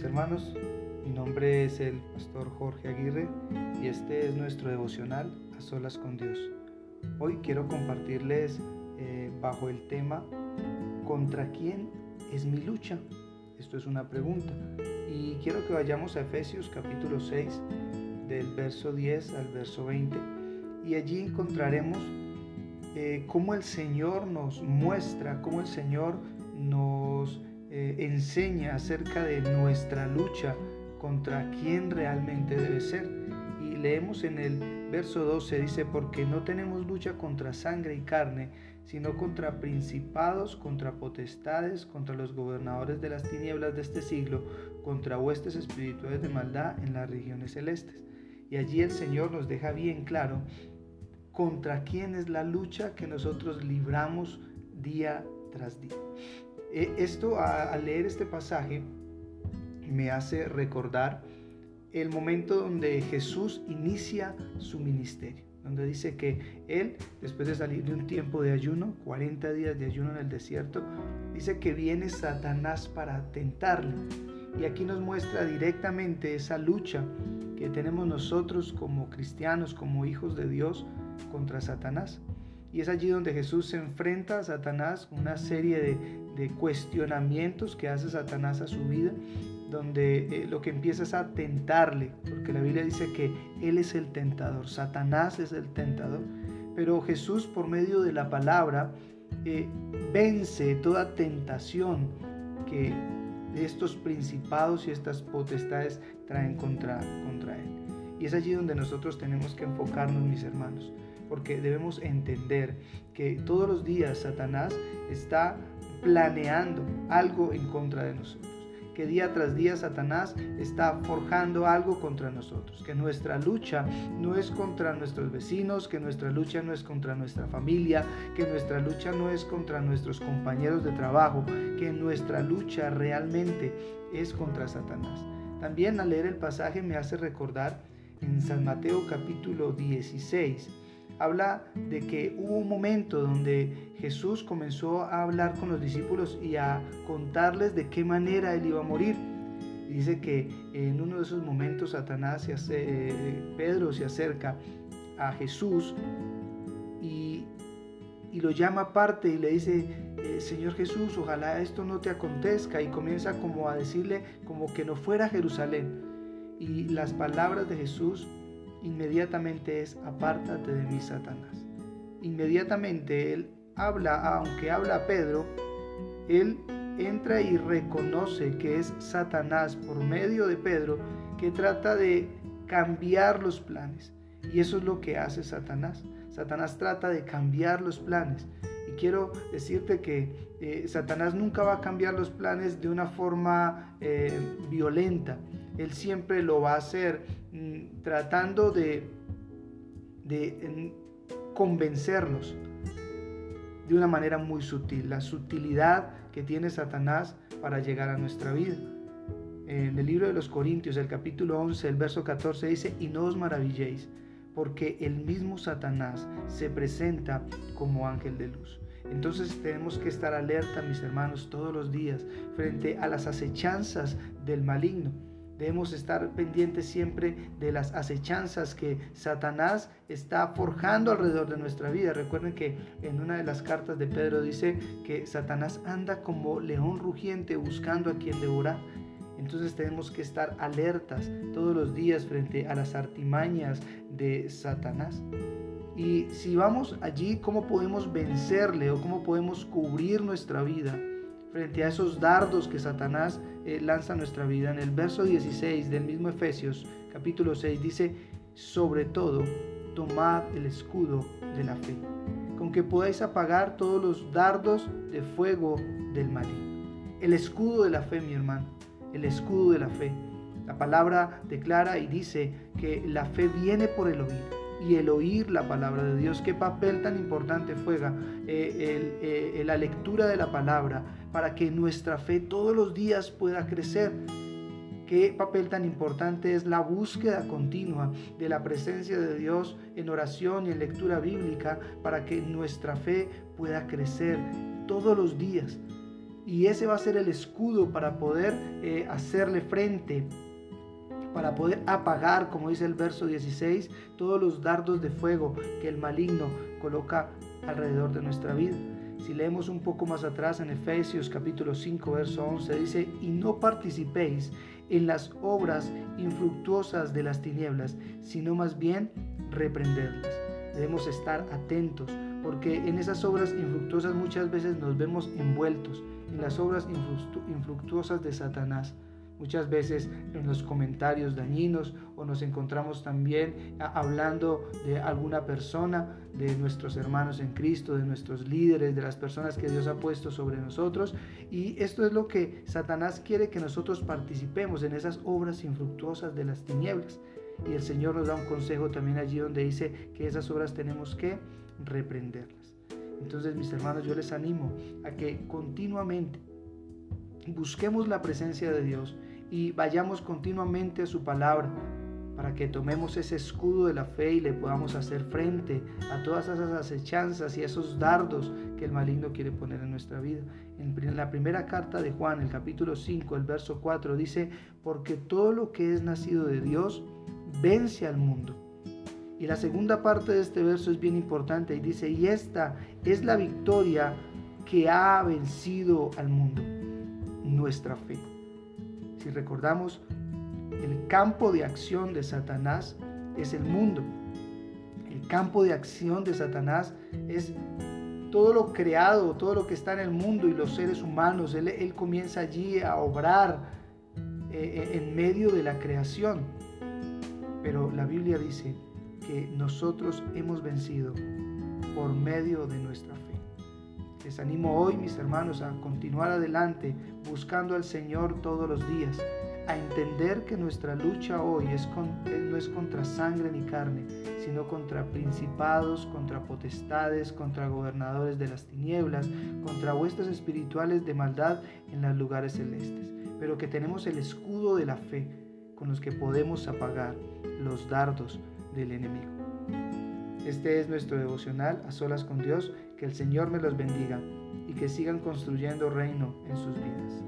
mis hermanos, mi nombre es el pastor Jorge Aguirre y este es nuestro devocional a solas con Dios. Hoy quiero compartirles eh, bajo el tema ¿Contra quién es mi lucha? Esto es una pregunta y quiero que vayamos a Efesios capítulo 6 del verso 10 al verso 20 y allí encontraremos eh, cómo el Señor nos muestra, cómo el Señor nos eh, enseña acerca de nuestra lucha contra quién realmente debe ser. Y leemos en el verso 12, dice, porque no tenemos lucha contra sangre y carne, sino contra principados, contra potestades, contra los gobernadores de las tinieblas de este siglo, contra huestes espirituales de maldad en las regiones celestes. Y allí el Señor nos deja bien claro contra quién es la lucha que nosotros libramos día tras día. Eh, esto al leer este pasaje me hace recordar el momento donde Jesús inicia su ministerio, donde dice que él, después de salir de un tiempo de ayuno, 40 días de ayuno en el desierto, dice que viene Satanás para tentarle. Y aquí nos muestra directamente esa lucha que tenemos nosotros como cristianos, como hijos de Dios, contra Satanás. Y es allí donde Jesús se enfrenta a Satanás, una serie de, cuestionamientos que hace Satanás a su vida, donde eh, lo que empieza es a tentarle, porque la Biblia dice que Él es el tentador, Satanás es el tentador, pero Jesús por medio de la palabra eh, vence toda tentación que estos principados y estas potestades traen contra, contra Él. Y es allí donde nosotros tenemos que enfocarnos, mis hermanos porque debemos entender que todos los días Satanás está planeando algo en contra de nosotros que día tras día Satanás está forjando algo contra nosotros, que nuestra lucha no es contra nuestros vecinos, que nuestra lucha no es contra nuestra familia, que nuestra lucha no es contra nuestros compañeros de trabajo, que nuestra lucha realmente es contra Satanás. También al leer el pasaje me hace recordar en San Mateo capítulo 16, habla de que hubo un momento donde Jesús comenzó a hablar con los discípulos y a contarles de qué manera él iba a morir. Y dice que en uno de esos momentos Satanás, hace, Pedro se acerca a Jesús y, lo llama aparte y le dice, eh, Señor Jesús, ojalá esto no te acontezca. Y comienza como a decirle como que no fuera a Jerusalén. Y las palabras de Jesús inmediatamente es apártate de mí, Satanás. Inmediatamente él habla, aunque habla a Pedro, él entra y reconoce que es Satanás por medio de Pedro que trata de cambiar los planes. Y eso es lo que hace Satanás. Satanás trata de cambiar los planes. Y quiero decirte que eh, Satanás nunca va a cambiar los planes de una forma eh, violenta. Él siempre lo va a hacer mm, tratando de, de convencernos de una manera muy sutil. La sutilidad que tiene Satanás para llegar a nuestra vida. En el libro de los Corintios, el capítulo 11, el verso 14 dice, y no os maravilléis, porque el mismo Satanás se presenta como ángel de luz. Entonces tenemos que estar alerta, mis hermanos, todos los días frente a las acechanzas del maligno Debemos estar pendientes siempre de las acechanzas que Satanás está forjando alrededor de nuestra vida. Recuerden que en una de las cartas de Pedro dice que Satanás anda como león rugiente buscando a quien devorar. Entonces tenemos que estar alertas todos los días frente a las artimañas de Satanás. Y si vamos allí, ¿cómo podemos vencerle o cómo podemos cubrir nuestra vida? frente a esos dardos que Satanás eh, lanza a nuestra vida. En el verso 16 del mismo Efesios capítulo 6 dice, sobre todo, tomad el escudo de la fe, con que podáis apagar todos los dardos de fuego del maligno. El escudo de la fe, mi hermano, el escudo de la fe. La palabra declara y dice que la fe viene por el oír y el oír la palabra de Dios. Qué papel tan importante juega eh, eh, la lectura de la palabra para que nuestra fe todos los días pueda crecer. Qué papel tan importante es la búsqueda continua de la presencia de Dios en oración y en lectura bíblica para que nuestra fe pueda crecer todos los días. Y ese va a ser el escudo para poder eh, hacerle frente, para poder apagar, como dice el verso 16, todos los dardos de fuego que el maligno coloca alrededor de nuestra vida. Si leemos un poco más atrás en Efesios capítulo 5, verso 11, dice, y no participéis en las obras infructuosas de las tinieblas, sino más bien reprenderlas. Debemos estar atentos, porque en esas obras infructuosas muchas veces nos vemos envueltos, en las obras infructuosas de Satanás muchas veces en los comentarios dañinos o nos encontramos también hablando de alguna persona, de nuestros hermanos en Cristo, de nuestros líderes, de las personas que Dios ha puesto sobre nosotros. Y esto es lo que Satanás quiere que nosotros participemos en esas obras infructuosas de las tinieblas. Y el Señor nos da un consejo también allí donde dice que esas obras tenemos que reprenderlas. Entonces, mis hermanos, yo les animo a que continuamente busquemos la presencia de Dios y vayamos continuamente a su palabra para que tomemos ese escudo de la fe y le podamos hacer frente a todas esas acechanzas y esos dardos que el maligno quiere poner en nuestra vida. En la primera carta de Juan, el capítulo 5, el verso 4, dice, porque todo lo que es nacido de Dios vence al mundo. Y la segunda parte de este verso es bien importante y dice, y esta es la victoria que ha vencido al mundo, nuestra fe. Si recordamos, el campo de acción de Satanás es el mundo. El campo de acción de Satanás es todo lo creado, todo lo que está en el mundo y los seres humanos. Él, comienza allí a obrar eh, eh, en medio de la creación. Pero la Biblia dice que nosotros hemos vencido por medio de nuestra fe. Les animo hoy, mis hermanos, a continuar adelante buscando al Señor todos los días, a entender que nuestra lucha hoy es no es contra sangre ni carne, sino contra principados, contra potestades, contra gobernadores de las tinieblas, contra huestes espirituales de maldad en los lugares celestes, pero que tenemos el escudo de la fe con los que podemos apagar los dardos del enemigo. Este es nuestro devocional a solas con Dios. Que el Señor me los bendiga y que sigan construyendo reino en sus vidas.